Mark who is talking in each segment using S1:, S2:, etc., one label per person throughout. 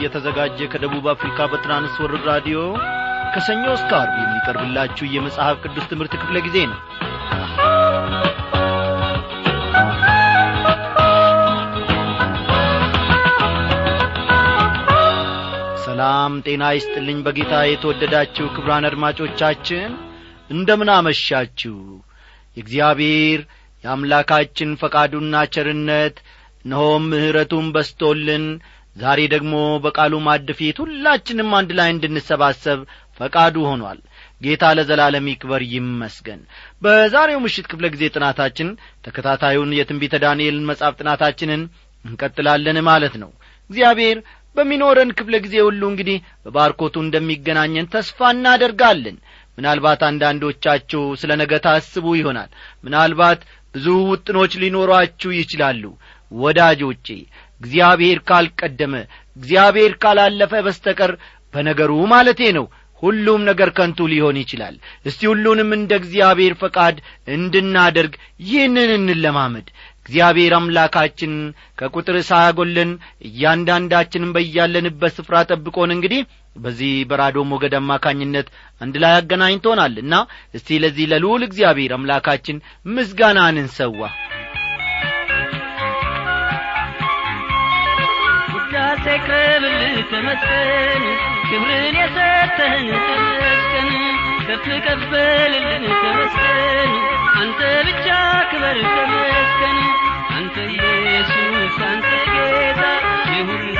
S1: እየተዘጋጀ ከደቡብ አፍሪካ በትራንስወርር ራዲዮ ከሰኞ እስከ አርብ የሚቀርብላችሁ የመጽሐፍ ቅዱስ ትምህርት ክፍለ ጊዜ ነው። ሰላም ጤና ይስጥልኝ በጌታ የተወደዳችሁ ክብራን አድማጮቻችን እንደምን አመሻችሁ የእግዚአብሔር የአምላካችን ፈቃዱና ቸርነት እነሆም ምሕረቱን በስቶልን ዛሬ ደግሞ በቃሉ ማድ ፊት ሁላችንም አንድ ላይ እንድንሰባሰብ ፈቃዱ ሆኗል። ጌታ ለዘላለም ይክበር ይመስገን። በዛሬው ምሽት ክፍለ ጊዜ ጥናታችን ተከታታዩን የትንቢተ ዳንኤልን መጻፍ ጥናታችንን እንቀጥላለን ማለት ነው። እግዚአብሔር በሚኖረን ክፍለ ጊዜ ሁሉ እንግዲህ በባርኮቱ እንደሚገናኘን ተስፋ እናደርጋለን። ምናልባት አንዳንዶቻችሁ ስለ ነገ ታስቡ ይሆናል። ምናልባት ብዙ ውጥኖች ሊኖሯችሁ ይችላሉ። ወዳጆቼ እግዚአብሔር ካልቀደመ እግዚአብሔር ካላለፈ በስተቀር በነገሩ ማለቴ ነው። ሁሉም ነገር ከንቱ ሊሆን ይችላል። እስቲ ሁሉንም እንደ እግዚአብሔር ፈቃድ እንድናደርግ ይህንን እንለማመድ። እግዚአብሔር አምላካችን ከቁጥር ሳያጐለን እያንዳንዳችንም በያለንበት ስፍራ ጠብቆን እንግዲህ በዚህ በራዶ ሞገድ አማካኝነት አንድ ላይ አገናኝቶናል እና እስቲ ለዚህ ለልዑል እግዚአብሔር አምላካችን ምስጋናን እንሰዋ
S2: ተመስገን ክብርን የሰጠህን ተመስገን ከፍ ከፍ በልልን ተመስገን አንተ ብቻ ክበር ተመስገን። አንተ ኢየሱስ አንተ ጌታ የሁላችን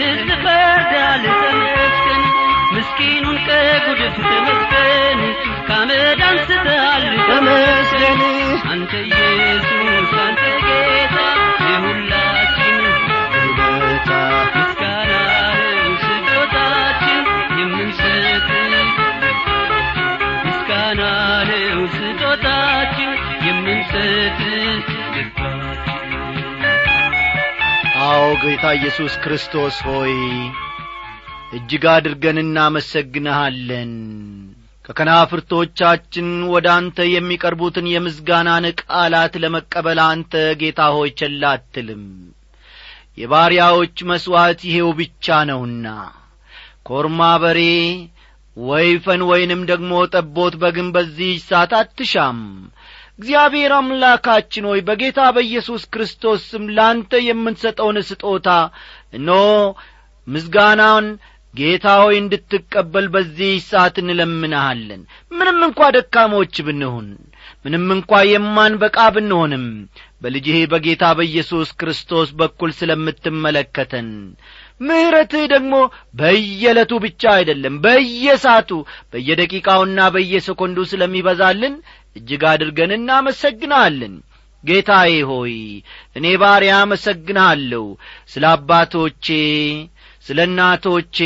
S2: ተመስገን ጌታ ኢየሱስ
S1: ክርስቶስ ሆይ እጅግ አድርገን እናመሰግንሃለን። ከከናፍርቶቻችን ወደ አንተ የሚቀርቡትን የምስጋናን ቃላት ለመቀበል አንተ ጌታ ሆይ ቸል አትልም። የባሪያዎች መሥዋዕት ይሄው ብቻ ነውና ኮርማ በሬ ወይፈን ወይንም ደግሞ ጠቦት በግን በዚህ ሰዓት አትሻም እግዚአብሔር አምላካችን ሆይ በጌታ በኢየሱስ ክርስቶስ ስም ለአንተ የምንሰጠውን ስጦታ እኖ ምስጋናን ጌታ ሆይ እንድትቀበል በዚህ ሰዓት እንለምንሃለን። ምንም እንኳ ደካሞች ብንሆን ምንም እንኳ የማንበቃ ብንሆንም በልጅህ በጌታ በኢየሱስ ክርስቶስ በኩል ስለምትመለከተን ምሕረትህ ደግሞ በየዕለቱ ብቻ አይደለም በየሳቱ በየደቂቃውና በየሰኮንዱ ስለሚበዛልን እጅግ አድርገን እናመሰግናለን ጌታዬ ሆይ እኔ ባሪያ አመሰግንሃለሁ። ስለ አባቶቼ ስለ እናቶቼ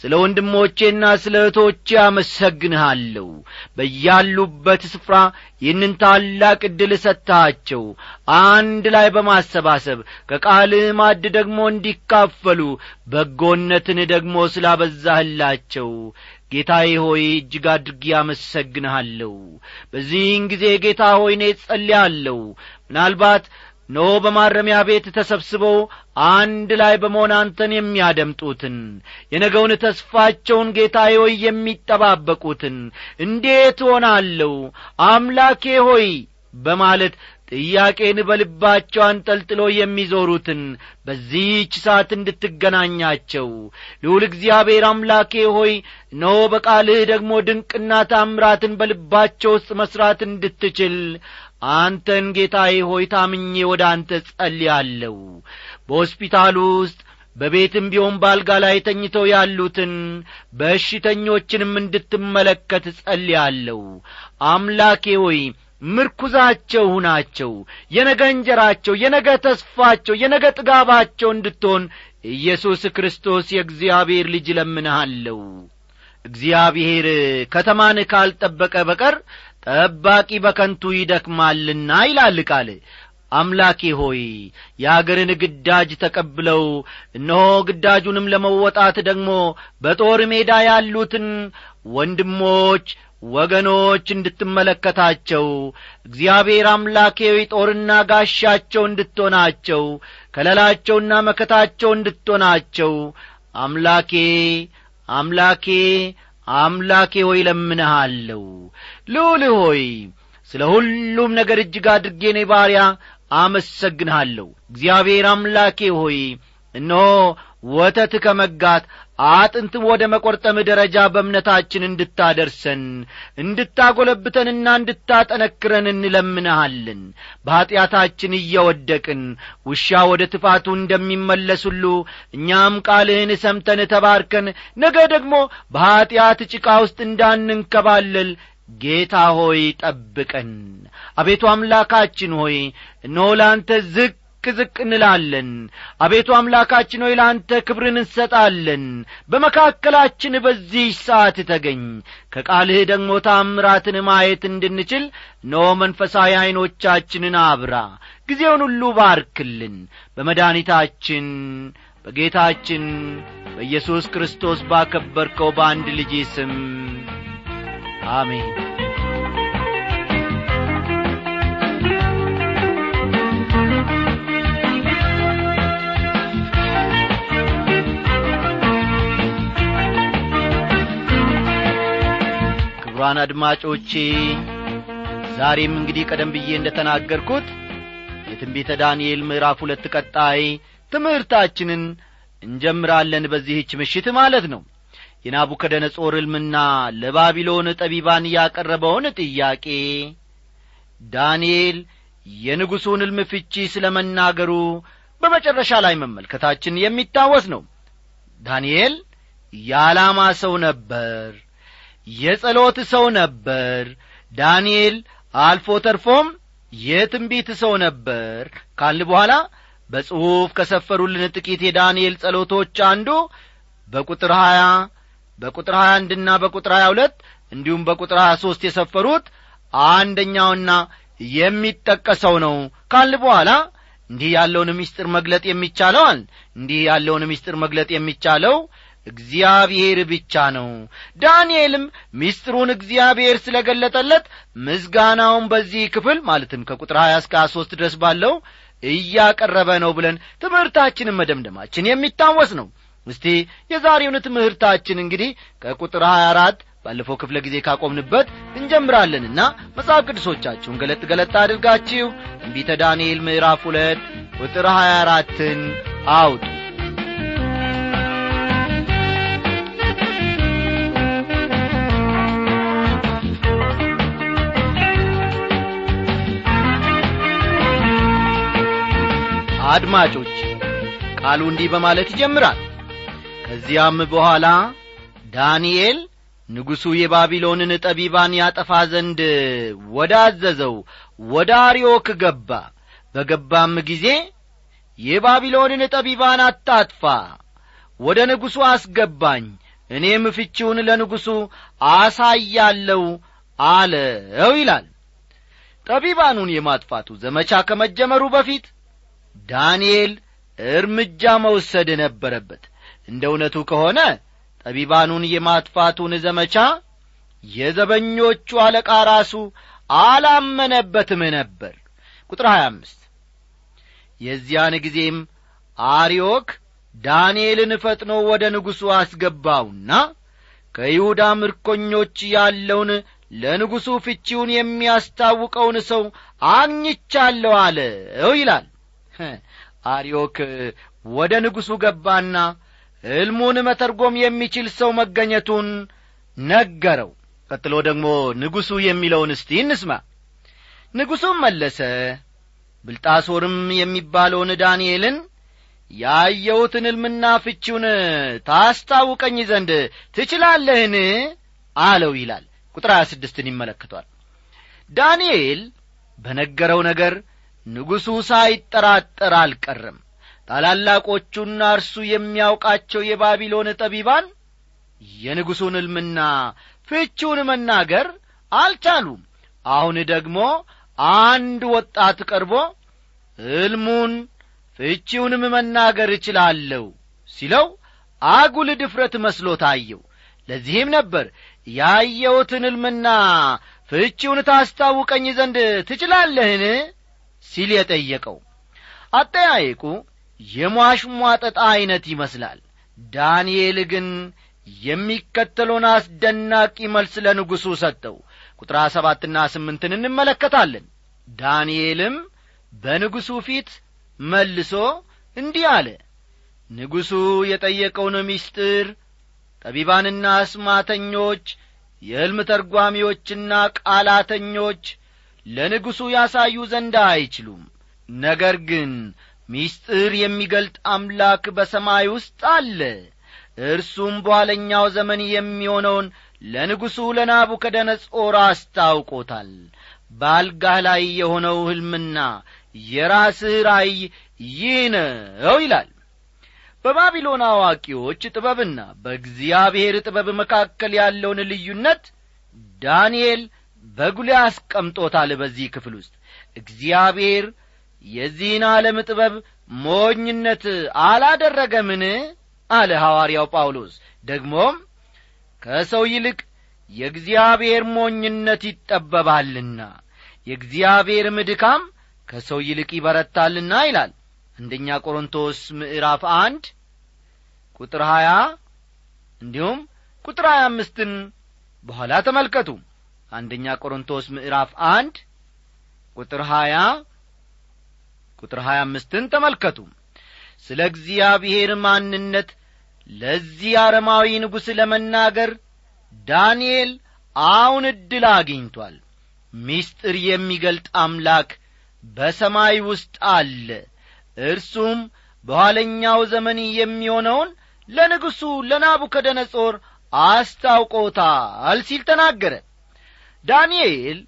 S1: ስለ ወንድሞቼና ስለ እህቶቼ አመሰግንሃለሁ። በያሉበት ስፍራ ይህንን ታላቅ ዕድል ሰጥታቸው አንድ ላይ በማሰባሰብ ከቃልህ ማድ ደግሞ እንዲካፈሉ በጎነትን ደግሞ ስላበዛህላቸው ጌታዬ ሆይ እጅግ አድርጌ አመሰግንሃለሁ። በዚህን ጊዜ ጌታ ሆይ እኔ ጸልያለሁ ምናልባት ኖ በማረሚያ ቤት ተሰብስበው አንድ ላይ በመሆን አንተን የሚያደምጡትን የነገውን ተስፋቸውን ጌታዬ ሆይ የሚጠባበቁትን እንዴት ሆናለሁ አምላኬ ሆይ በማለት ጥያቄን በልባቸው አንጠልጥሎ የሚዞሩትን በዚህች ሰዓት እንድትገናኛቸው ልዑል እግዚአብሔር አምላኬ ሆይ እነሆ በቃልህ ደግሞ ድንቅና ታምራትን በልባቸው ውስጥ መሥራት እንድትችል አንተን ጌታዬ ሆይ ታምኜ ወደ አንተ ጸልያለሁ። በሆስፒታሉ ውስጥ በቤትም ቢሆን ባልጋ ላይ ተኝተው ያሉትን በሽተኞችንም እንድትመለከት ጸልያለሁ። አምላኬ ሆይ ምርኩዛቸው ሁናቸው የነገ እንጀራቸው የነገ ተስፋቸው የነገ ጥጋባቸው እንድትሆን ኢየሱስ ክርስቶስ የእግዚአብሔር ልጅ ለምንሃለሁ እግዚአብሔር ከተማን ካልጠበቀ በቀር ጠባቂ በከንቱ ይደክማልና ይላል ቃል። አምላኬ ሆይ የአገርን ግዳጅ ተቀብለው እነሆ ግዳጁንም ለመወጣት ደግሞ በጦር ሜዳ ያሉትን ወንድሞች ወገኖች እንድትመለከታቸው እግዚአብሔር አምላኬ ጦርና ጋሻቸው እንድትሆናቸው ከለላቸውና መከታቸው እንድትሆናቸው አምላኬ አምላኬ አምላኬ ሆይ ለምንሃለሁ ልዑል ሆይ ስለ ሁሉም ነገር እጅግ አድርጌ እኔ ባሪያ አመሰግንሃለሁ። እግዚአብሔር አምላኬ ሆይ እነሆ ወተት ከመጋት አጥንት ወደ መቈርጠም ደረጃ በእምነታችን እንድታደርሰን እንድታጐለብተንና እንድታጠነክረን እንለምንሃለን። በኀጢአታችን እየወደቅን ውሻ ወደ ትፋቱ እንደሚመለስ እኛም ቃልህን ሰምተን ተባርከን ነገ ደግሞ በኀጢአት ጭቃ ውስጥ እንዳንንከባለል ጌታ ሆይ ጠብቀን። አቤቱ አምላካችን ሆይ እነሆ ለአንተ ዝቅ ዝቅ እንላለን። አቤቱ አምላካችን ሆይ ለአንተ ክብርን እንሰጣለን። በመካከላችን በዚህ ሰዓት ተገኝ። ከቃልህ ደግሞ ታምራትን ማየት እንድንችል ኖ መንፈሳዊ ዐይኖቻችንን አብራ ጊዜውን ሁሉ ባርክልን። በመድኒታችን በጌታችን በኢየሱስ ክርስቶስ ባከበርከው በአንድ ልጅ ስም አሜን ክቡራን አድማጮቼ ዛሬም እንግዲህ ቀደም ብዬ እንደ ተናገርኩት የትንቢተ ዳንኤል ምዕራፍ ሁለት ቀጣይ ትምህርታችንን እንጀምራለን በዚህች ምሽት ማለት ነው። የናቡከደነጾር ዕልምና ለባቢሎን ጠቢባን ያቀረበውን ጥያቄ ዳንኤል የንጉሡን ዕልም ፍቺ ስለ መናገሩ በመጨረሻ ላይ መመልከታችን የሚታወስ ነው። ዳንኤል የዓላማ ሰው ነበር የጸሎት ሰው ነበር። ዳንኤል አልፎ ተርፎም የትንቢት ሰው ነበር። ካልን በኋላ በጽሑፍ ከሰፈሩልን ጥቂት የዳንኤል ጸሎቶች አንዱ በቁጥር ሀያ በቁጥር ሀያ አንድና በቁጥር ሀያ ሁለት እንዲሁም በቁጥር ሀያ ሦስት የሰፈሩት አንደኛውና የሚጠቀሰው ነው። ካል በኋላ እንዲህ ያለውን ምስጢር መግለጥ የሚቻለዋል? እንዲህ ያለውን ምስጢር መግለጥ የሚቻለው እግዚአብሔር ብቻ ነው። ዳንኤልም ምስጢሩን እግዚአብሔር ስለ ገለጠለት ምዝጋናውን በዚህ ክፍል ማለትም ከቁጥር ሀያ እስከ ሀያ ሦስት ድረስ ባለው እያቀረበ ነው ብለን ትምህርታችንን መደምደማችን የሚታወስ ነው። እስቲ የዛሬውን ትምህርታችን እንግዲህ ከቁጥር ሀያ አራት ባለፈው ክፍለ ጊዜ ካቆምንበት እንጀምራለንና መጽሐፍ ቅዱሶቻችሁን ገለጥ ገለጥ አድርጋችሁ ትንቢተ ዳንኤል ምዕራፍ ሁለት ቁጥር ሀያ አራትን አውጡ አድማጮች ቃሉ እንዲህ በማለት ይጀምራል። ከዚያም በኋላ ዳንኤል ንጉሡ የባቢሎንን ጠቢባን ያጠፋ ዘንድ ወዳዘዘው ወደ አርዮክ ገባ። በገባም ጊዜ የባቢሎንን ጠቢባን አታጥፋ ወደ ንጉሡ አስገባኝ እኔም ፍቺውን ለንጉሡ አሳያለው አለው ይላል። ጠቢባኑን የማጥፋቱ ዘመቻ ከመጀመሩ በፊት ዳንኤል እርምጃ መውሰድ ነበረበት። እንደ እውነቱ ከሆነ ጠቢባኑን የማጥፋቱን ዘመቻ የዘበኞቹ አለቃ ራሱ አላመነበትም ነበር። ቁጥር 25 የዚያን ጊዜም አርዮክ ዳንኤልን ፈጥኖ ወደ ንጉሡ አስገባውና ከይሁዳ ምርኮኞች ያለውን ለንጉሡ ፍቺውን የሚያስታውቀውን ሰው አግኝቻለሁ አለው ይላል አርዮክ ወደ ንጉሡ ገባና ሕልሙን መተርጎም የሚችል ሰው መገኘቱን ነገረው። ቀጥሎ ደግሞ ንጉሡ የሚለውን እስቲ እንስማ። ንጉሡም መለሰ ብልጣሶርም የሚባለውን ዳንኤልን ያየሁትን ሕልምና ፍቺውን ታስታውቀኝ ዘንድ ትችላለህን? አለው ይላል። ቁጥር ሀያ ስድስትን ይመለከቷል። ዳንኤል በነገረው ነገር ንጉሡ ሳይጠራጠር አልቀረም ታላላቆቹና እርሱ የሚያውቃቸው የባቢሎን ጠቢባን የንጉሡን ሕልምና ፍቺውን መናገር አልቻሉም። አሁን ደግሞ አንድ ወጣት ቀርቦ ሕልሙን ፍቺውንም መናገር እችላለሁ ሲለው አጉል ድፍረት መስሎ ታየው። ለዚህም ነበር ያየሁትን ሕልምና ፍቺውን ታስታውቀኝ ዘንድ ትችላለህን ሲል የጠየቀው። አጠያየቁ የሟሽሟጠጣ ዐይነት ይመስላል። ዳንኤል ግን የሚከተለውን አስደናቂ መልስ ለንጉሡ ሰጠው። ቁጥር ሰባትና ስምንትን እንመለከታለን። ዳንኤልም በንጉሡ ፊት መልሶ እንዲህ አለ። ንጉሡ የጠየቀውን ምስጢር ጠቢባንና አስማተኞች የሕልም ተርጓሚዎችና ቃላተኞች ለንጉሡ ያሳዩ ዘንድ አይችሉም። ነገር ግን ምስጢር የሚገልጥ አምላክ በሰማይ ውስጥ አለ። እርሱም በኋለኛው ዘመን የሚሆነውን ለንጉሡ ለናቡከደነጾር አስታውቆታል። በአልጋህ ላይ የሆነው ሕልምና የራስህ ራእይ ይህ ነው ይላል። በባቢሎን አዋቂዎች ጥበብና በእግዚአብሔር ጥበብ መካከል ያለውን ልዩነት ዳንኤል በጉልህ አስቀምጦታል በዚህ ክፍል ውስጥ። እግዚአብሔር የዚህን ዓለም ጥበብ ሞኝነት አላደረገምን? አለ ሐዋርያው ጳውሎስ። ደግሞም ከሰው ይልቅ የእግዚአብሔር ሞኝነት ይጠበባልና የእግዚአብሔርም ድካም ከሰው ይልቅ ይበረታልና ይላል። አንደኛ ቆሮንቶስ ምዕራፍ አንድ ቁጥር ሀያ እንዲሁም ቁጥር ሀያ አምስትን በኋላ ተመልከቱ አንደኛ ቆሮንቶስ ምዕራፍ አንድ ቁጥር ሀያ ቁጥር ሀያ አምስትን ተመልከቱ። ስለ እግዚአብሔር ማንነት ለዚህ አረማዊ ንጉሥ ለመናገር ዳንኤል አሁን ዕድል አግኝቷል። ምስጢር የሚገልጥ አምላክ በሰማይ ውስጥ አለ። እርሱም በኋለኛው ዘመን የሚሆነውን ለንጉሡ ለናቡከደነጾር አስታውቆታል ሲል ተናገረ ዳንኤል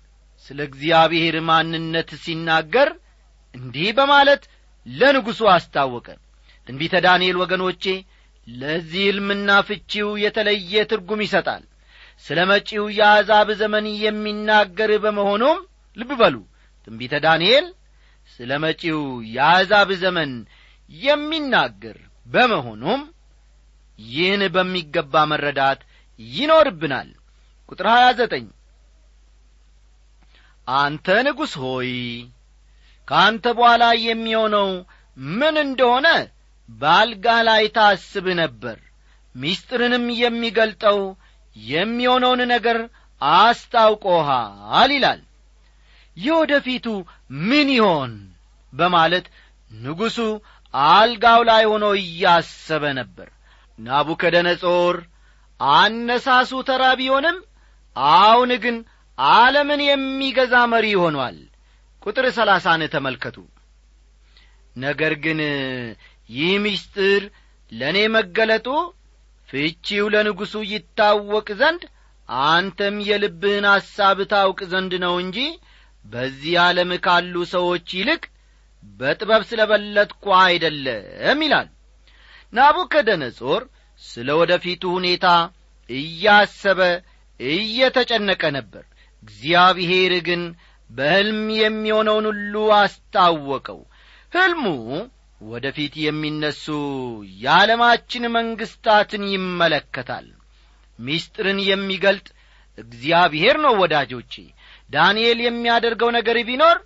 S1: ስለ እግዚአብሔር ማንነት ሲናገር እንዲህ በማለት ለንጉሡ አስታወቀ። ትንቢተ ዳንኤል ወገኖቼ ለዚህ ሕልምና ፍቺው የተለየ ትርጉም ይሰጣል። ስለ መጪው የአሕዛብ ዘመን የሚናገር በመሆኑም ልብ በሉ። ትንቢተ ዳንኤል ስለ መጪው የአሕዛብ ዘመን የሚናገር በመሆኑም ይህን በሚገባ መረዳት ይኖርብናል። ቁጥር ሀያ ዘጠኝ አንተ ንጉሥ ሆይ ከአንተ በኋላ የሚሆነው ምን እንደሆነ በአልጋ ላይ ታስብ ነበር። ምስጢርንም የሚገልጠው የሚሆነውን ነገር አስታውቆሃል ይላል። የወደፊቱ ምን ይሆን በማለት ንጉሡ አልጋው ላይ ሆኖ እያሰበ ነበር። ናቡከደነጾር አነሳሱ ተራ ቢሆንም አሁን ግን ዓለምን የሚገዛ መሪ ሆኗል። ቁጥር ሰላሳን ተመልከቱ። ነገር ግን ይህ ምስጢር ለእኔ መገለጡ ፍቺው ለንጉሡ ይታወቅ ዘንድ አንተም የልብህን ሐሳብ ታውቅ ዘንድ ነው እንጂ በዚህ ዓለም ካሉ ሰዎች ይልቅ በጥበብ ስለ በለጥኩ አይደለም ይላል። ናቡከደነጾር ስለ ወደፊቱ ሁኔታ እያሰበ እየተጨነቀ ነበር እግዚአብሔር ግን በሕልም የሚሆነውን ሁሉ አስታወቀው። ሕልሙ ወደ ፊት የሚነሱ የዓለማችን መንግሥታትን ይመለከታል። ሚስጥርን የሚገልጥ እግዚአብሔር ነው ወዳጆቼ። ዳንኤል የሚያደርገው ነገር ቢኖር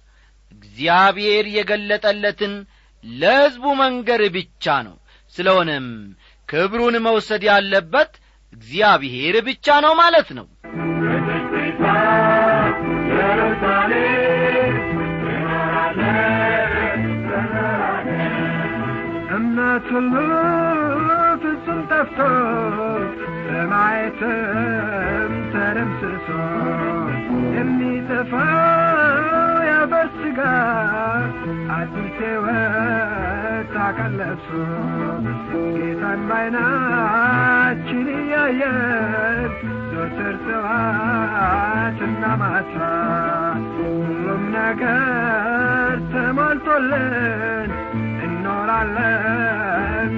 S1: እግዚአብሔር የገለጠለትን ለሕዝቡ መንገር ብቻ ነው። ስለሆነም ክብሩን መውሰድ ያለበት እግዚአብሔር ብቻ ነው ማለት ነው
S3: ፍጹም ጠፍቶ ለማየትም ተደምስሶ የሚጠፋው ያፈር ሥጋ አዲስ ሕይወት አቀለብሶ ጌታን ባይናችን እያየን ዘወትር ጠዋትና ማታ ሁሉም ነገር ተሟልቶልን እንኖራለን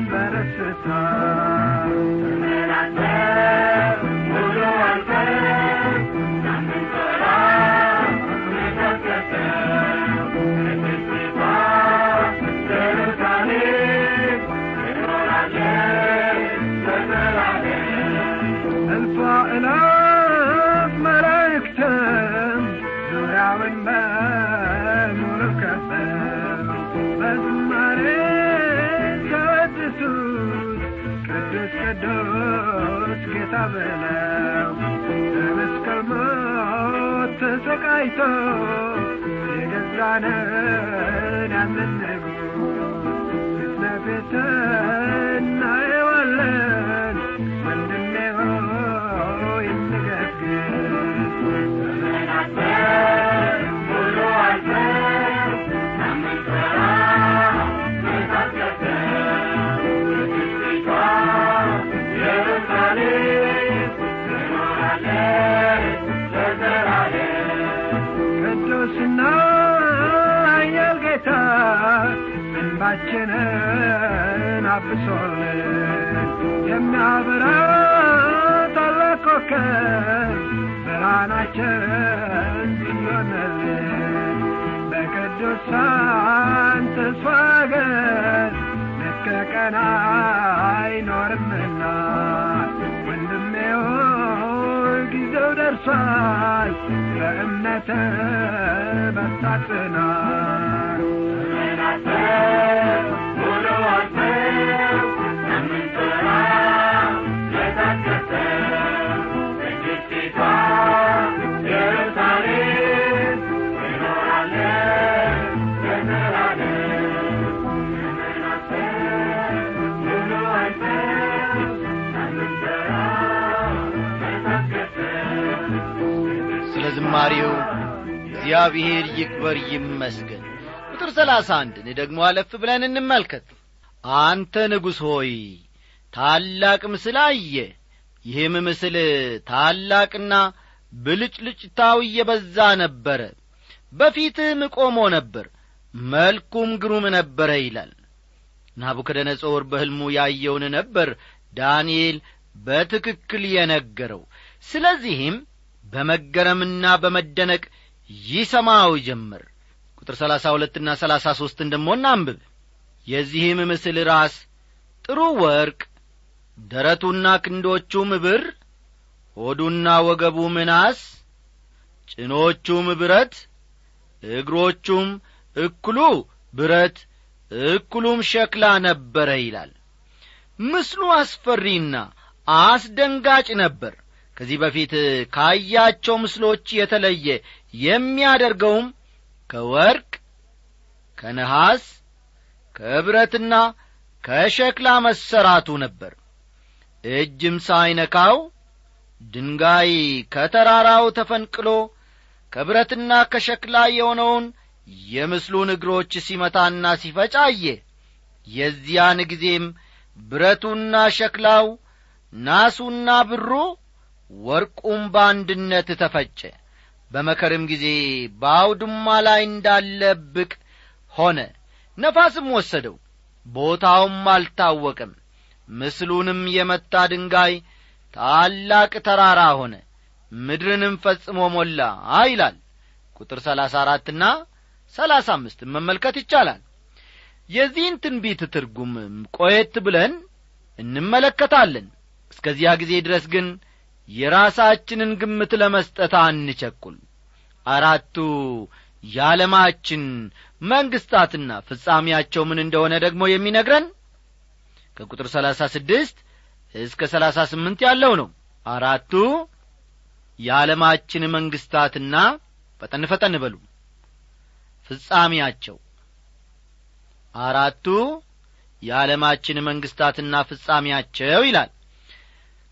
S3: የገዛንን ያንን ንጉሥ ፊት እንባችንን አብሶልን የሚያበራ ታላቅ ኮከብ ብርሃናችን ሲሆንልን በቅዱሳን ተስፋ አገር ልክ ቀን አይኖርምና ወንድሜ ሆይ ጊዜው ደርሷል በእምነት በርታትና
S1: ስለ ዝማሬው እግዚአብሔር ይክበር ይመስገን ቁጥር ሰላሳ አንድን ደግሞ አለፍ ብለን እንመልከት። አንተ ንጉሥ ሆይ ታላቅ ምስል አየ። ይህም ምስል ታላቅና ብልጭልጭታው እየበዛ ነበረ። በፊትህም ቆሞ ነበር መልኩም ግሩም ነበረ ይላል። ናቡከደነጾር በሕልሙ ያየውን ነበር ዳንኤል በትክክል የነገረው። ስለዚህም በመገረምና በመደነቅ ይሰማው ጀመር ቁጥር ሰላሳ ሁለትና ሰላሳ ሦስትን ደሞ እናንብብ። የዚህም ምስል ራስ ጥሩ ወርቅ ደረቱና ክንዶቹም ብር ሆዱና ወገቡ ናስ ጭኖቹም ብረት እግሮቹም እኩሉ ብረት እኩሉም ሸክላ ነበረ ይላል። ምስሉ አስፈሪና አስደንጋጭ ነበር። ከዚህ በፊት ካያቸው ምስሎች የተለየ የሚያደርገውም ከወርቅ ከነሐስ ከብረትና ከሸክላ መሰራቱ ነበር። እጅም ሳይነካው ድንጋይ ከተራራው ተፈንቅሎ ከብረትና ከሸክላ የሆነውን የምስሉን እግሮች ሲመታና ሲፈጭ አየ። የዚያን ጊዜም ብረቱና ሸክላው ናሱና ብሩ ወርቁም በአንድነት ተፈጨ በመከርም ጊዜ በአውድማ ላይ እንዳለብቅ ሆነ። ነፋስም ወሰደው ቦታውም አልታወቀም። ምስሉንም የመታ ድንጋይ ታላቅ ተራራ ሆነ። ምድርንም ፈጽሞ ሞላ ይላል። ቁጥር ሰላሳ አራትና ሰላሳ አምስት መመልከት ይቻላል። የዚህን ትንቢት ትርጉም ቆየት ብለን እንመለከታለን። እስከዚያ ጊዜ ድረስ ግን የራሳችንን ግምት ለመስጠት አንቸኩል። አራቱ የዓለማችን መንግሥታትና ፍጻሜያቸው ምን እንደሆነ ደግሞ የሚነግረን ከቁጥር ሰላሳ ስድስት እስከ ሰላሳ ስምንት ያለው ነው። አራቱ የዓለማችን መንግሥታትና ፈጠን ፈጠን በሉ። ፍጻሜያቸው አራቱ የዓለማችን መንግሥታትና ፍጻሜያቸው ይላል።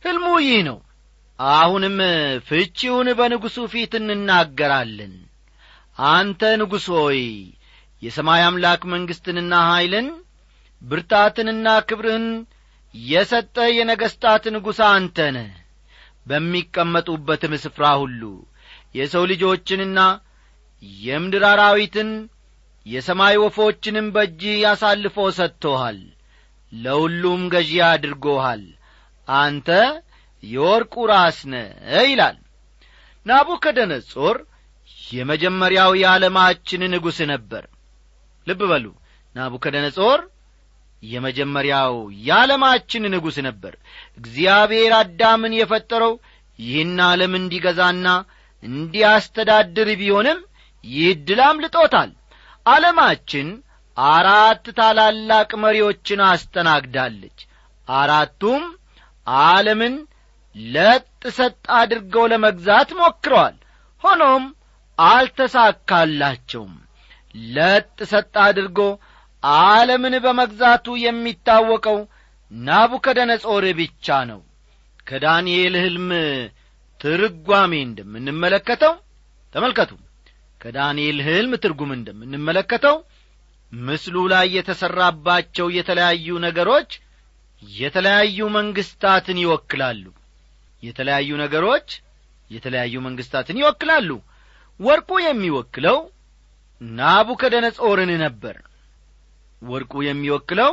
S1: ሕልሙ ይህ ነው አሁንም ፍቺውን በንጉሡ ፊት እንናገራለን። አንተ ንጉሥ ሆይ የሰማይ አምላክ መንግሥትንና ኀይልን ብርታትንና ክብርህን የሰጠ የነገሥታት ንጉሥ አንተ ነህ። በሚቀመጡበትም ስፍራ ሁሉ የሰው ልጆችንና የምድር አራዊትን የሰማይ ወፎችንም በእጅ አሳልፎ ሰጥቶሃል። ለሁሉም ገዢ አድርጎሃል። አንተ የወርቁ ራስ ነህ ይላል። ናቡከደነጾር የመጀመሪያው የዓለማችን ንጉሥ ነበር። ልብ በሉ ናቡከደነጾር የመጀመሪያው የዓለማችን ንጉሥ ነበር። እግዚአብሔር አዳምን የፈጠረው ይህን ዓለም እንዲገዛና እንዲያስተዳድር ቢሆንም ይህ ዕድል አምልጦታል። ዓለማችን አራት ታላላቅ መሪዎችን አስተናግዳለች። አራቱም ዓለምን ለጥ ሰጥ አድርገው ለመግዛት ሞክረዋል። ሆኖም አልተሳካላቸውም። ለጥ ሰጥ አድርጎ ዓለምን በመግዛቱ የሚታወቀው ናቡከደነጾር ብቻ ነው። ከዳንኤል ሕልም ትርጓሜ እንደምንመለከተው ተመልከቱ። ከዳንኤል ሕልም ትርጉም እንደምንመለከተው ምስሉ ላይ የተሠራባቸው የተለያዩ ነገሮች የተለያዩ መንግሥታትን ይወክላሉ የተለያዩ ነገሮች የተለያዩ መንግሥታትን ይወክላሉ። ወርቁ የሚወክለው ናቡከደነጾርን ነበር። ወርቁ የሚወክለው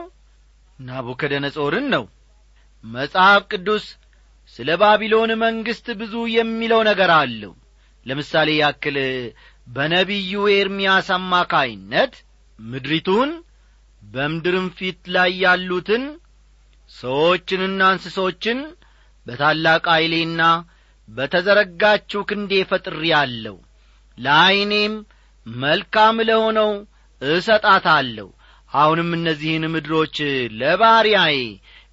S1: ናቡከደነጾርን ነው። መጽሐፍ ቅዱስ ስለ ባቢሎን መንግሥት ብዙ የሚለው ነገር አለው። ለምሳሌ ያክል በነቢዩ ኤርምያስ አማካይነት ምድሪቱን በምድርም ፊት ላይ ያሉትን ሰዎችንና እንስሶችን በታላቅ ኃይሌና በተዘረጋችው ክንዴ ፈጥሬ አለሁ ለዐይኔም መልካም ለሆነው እሰጣታለሁ። አሁንም እነዚህን ምድሮች ለባሪያዬ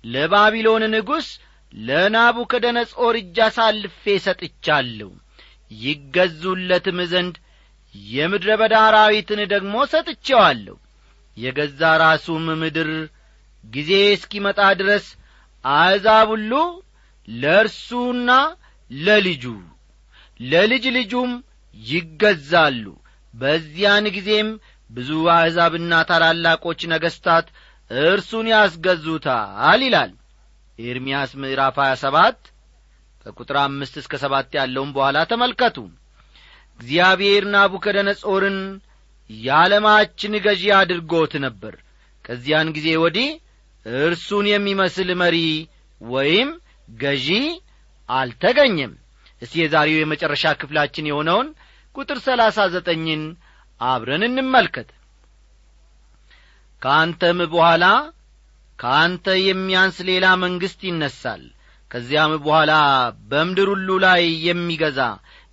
S1: ለባቢሎን ንጉሥ ለናቡከደነጾር እጅ አሳልፌ ሰጥቻለሁ። ይገዙለትም ዘንድ የምድረ በዳ አራዊትን ደግሞ ሰጥቼዋለሁ። የገዛ ራሱም ምድር ጊዜ እስኪመጣ ድረስ አሕዛብ ሁሉ ለእርሱና ለልጁ። ለልጅ ልጁም ይገዛሉ። በዚያን ጊዜም ብዙ አሕዛብና ታላላቆች ነገሥታት እርሱን ያስገዙታል ይላል። ኤርምያስ ምዕራፍ 27 ከቁጥር አምስት እስከ ሰባት ያለውን በኋላ ተመልከቱ። እግዚአብሔር ናቡከደነጾርን የዓለማችን ገዢ አድርጎት ነበር። ከዚያን ጊዜ ወዲህ እርሱን የሚመስል መሪ ወይም ገዢ አልተገኘም። እስቲ የዛሬው የመጨረሻ ክፍላችን የሆነውን ቁጥር ሰላሳ ዘጠኝን አብረን እንመልከት። ከአንተም በኋላ ከአንተ የሚያንስ ሌላ መንግሥት ይነሳል ከዚያም በኋላ በምድር ሁሉ ላይ የሚገዛ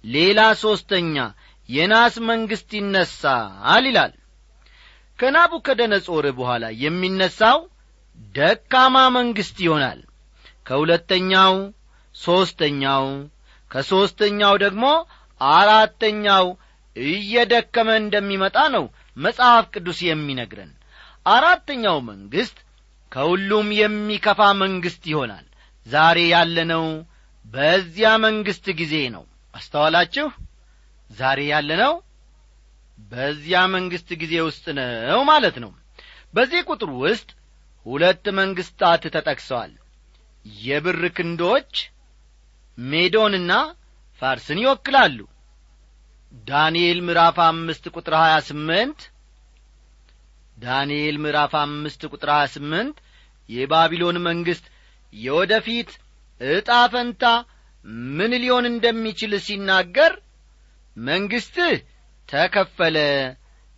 S1: ሌላ ሦስተኛ የናስ መንግሥት ይነሳል ይላል። ከናቡከደነጾር በኋላ የሚነሳው ደካማ መንግሥት ይሆናል ከሁለተኛው ሦስተኛው ከሦስተኛው ደግሞ አራተኛው እየደከመ እንደሚመጣ ነው መጽሐፍ ቅዱስ የሚነግረን። አራተኛው መንግሥት ከሁሉም የሚከፋ መንግሥት ይሆናል። ዛሬ ያለነው በዚያ መንግሥት ጊዜ ነው። አስተዋላችሁ? ዛሬ ያለነው በዚያ መንግሥት ጊዜ ውስጥ ነው ማለት ነው። በዚህ ቁጥር ውስጥ ሁለት መንግሥታት ተጠቅሰዋል የብር ክንዶች ሜዶንና ፋርስን ይወክላሉ። ዳንኤል ምዕራፍ አምስት ቁጥር ሀያ ስምንት ዳንኤል ምዕራፍ አምስት ቁጥር ሀያ ስምንት የባቢሎን መንግሥት የወደፊት ዕጣ ፈንታ ምን ሊሆን እንደሚችል ሲናገር መንግሥትህ ተከፈለ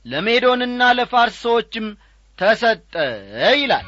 S1: ለሜዶንና ለፋርስ ሰዎችም ተሰጠ ይላል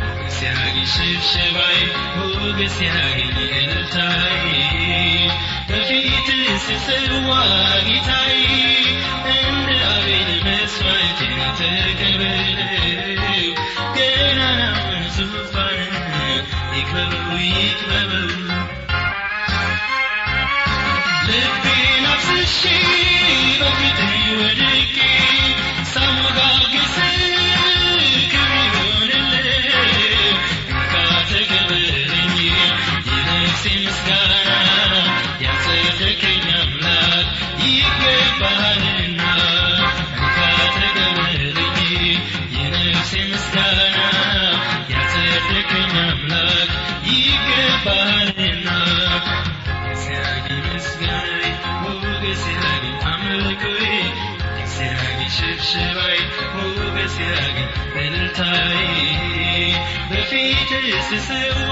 S4: ሽብሽባይ ሲያገኝ እልልታይ በፊት ስሰዋ ጌታይ እንደ አቤል መስዋዕቴን ተቀበለው በፊት ስሰዋ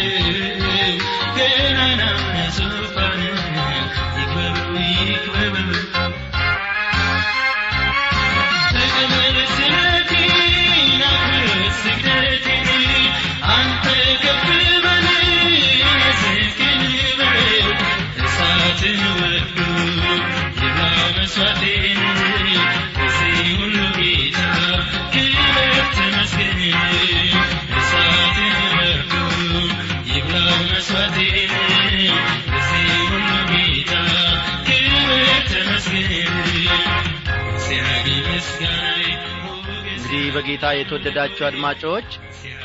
S1: በጌታ የተወደዳችሁ አድማጮች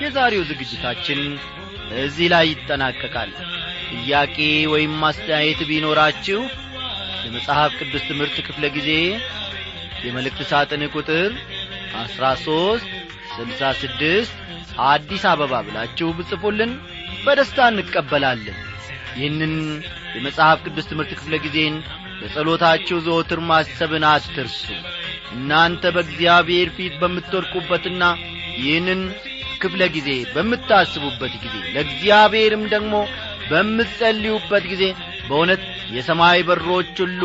S1: የዛሬው ዝግጅታችን እዚህ ላይ ይጠናቀቃል። ጥያቄ ወይም ማስተያየት ቢኖራችሁ የመጽሐፍ ቅዱስ ትምህርት ክፍለ ጊዜ የመልእክት ሳጥን ቁጥር አስራ ሦስት ስልሳ ስድስት አዲስ አበባ ብላችሁ ብጽፉልን በደስታ እንቀበላለን። ይህንን የመጽሐፍ ቅዱስ ትምህርት ክፍለ ጊዜን በጸሎታችሁ ዘወትር ማሰብን አትርሱ እናንተ በእግዚአብሔር ፊት በምትወድቁበትና ይህንን ክፍለ ጊዜ በምታስቡበት ጊዜ ለእግዚአብሔርም ደግሞ በምትጸልዩበት ጊዜ በእውነት የሰማይ በሮች ሁሉ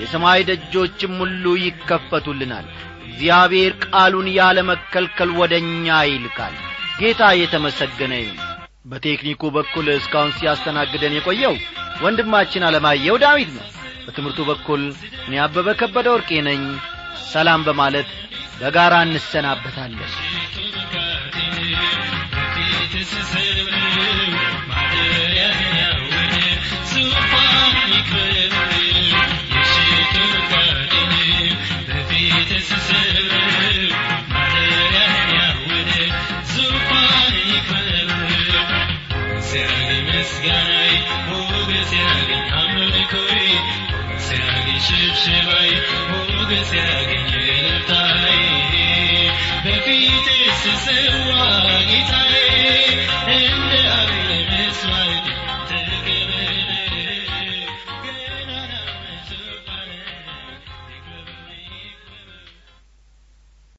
S1: የሰማይ ደጆችም ሁሉ ይከፈቱልናል። እግዚአብሔር ቃሉን ያለ መከልከል ወደ እኛ ይልካል። ጌታ የተመሰገነ ይሁን። በቴክኒኩ በኩል እስካሁን ሲያስተናግደን የቆየው ወንድማችን አለማየሁ ዳዊት ነው። በትምህርቱ በኩል እኔ አበበ ከበደ ወርቄ ነኝ ሰላም በማለት በጋራ እንሰናበታለን።
S4: ሽብሽባይ